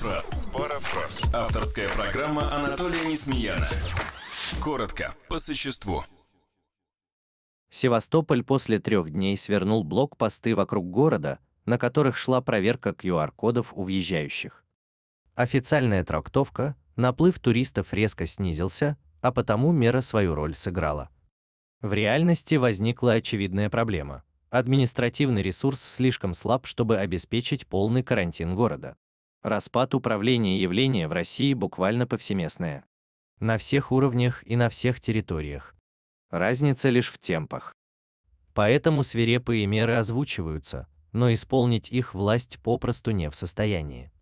Парафраз. Парафраз. Авторская программа Анатолия Несмеяна. Коротко, по существу. Севастополь после трех дней свернул блокпосты вокруг города, на которых шла проверка QR-кодов у въезжающих. Официальная трактовка – наплыв туристов резко снизился, а потому мера свою роль сыграла. В реальности возникла очевидная проблема. Административный ресурс слишком слаб, чтобы обеспечить полный карантин города. Распад управления явления в России буквально повсеместное. На всех уровнях и на всех территориях. Разница лишь в темпах. Поэтому свирепые меры озвучиваются, но исполнить их власть попросту не в состоянии.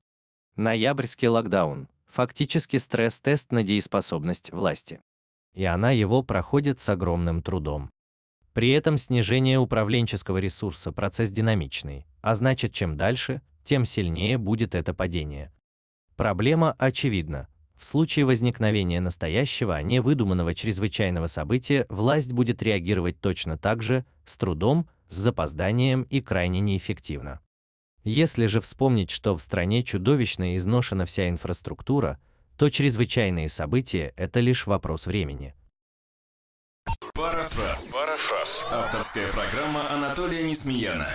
Ноябрьский локдаун – фактически стресс-тест на дееспособность власти. И она его проходит с огромным трудом. При этом снижение управленческого ресурса процесс динамичный, а значит, чем дальше, тем сильнее будет это падение. Проблема очевидна. В случае возникновения настоящего, а не выдуманного чрезвычайного события, власть будет реагировать точно так же, с трудом, с запозданием и крайне неэффективно. Если же вспомнить, что в стране чудовищно изношена вся инфраструктура, то чрезвычайные события – это лишь вопрос времени. Парафраз. Парафраз. Авторская программа Анатолия Несмеяна.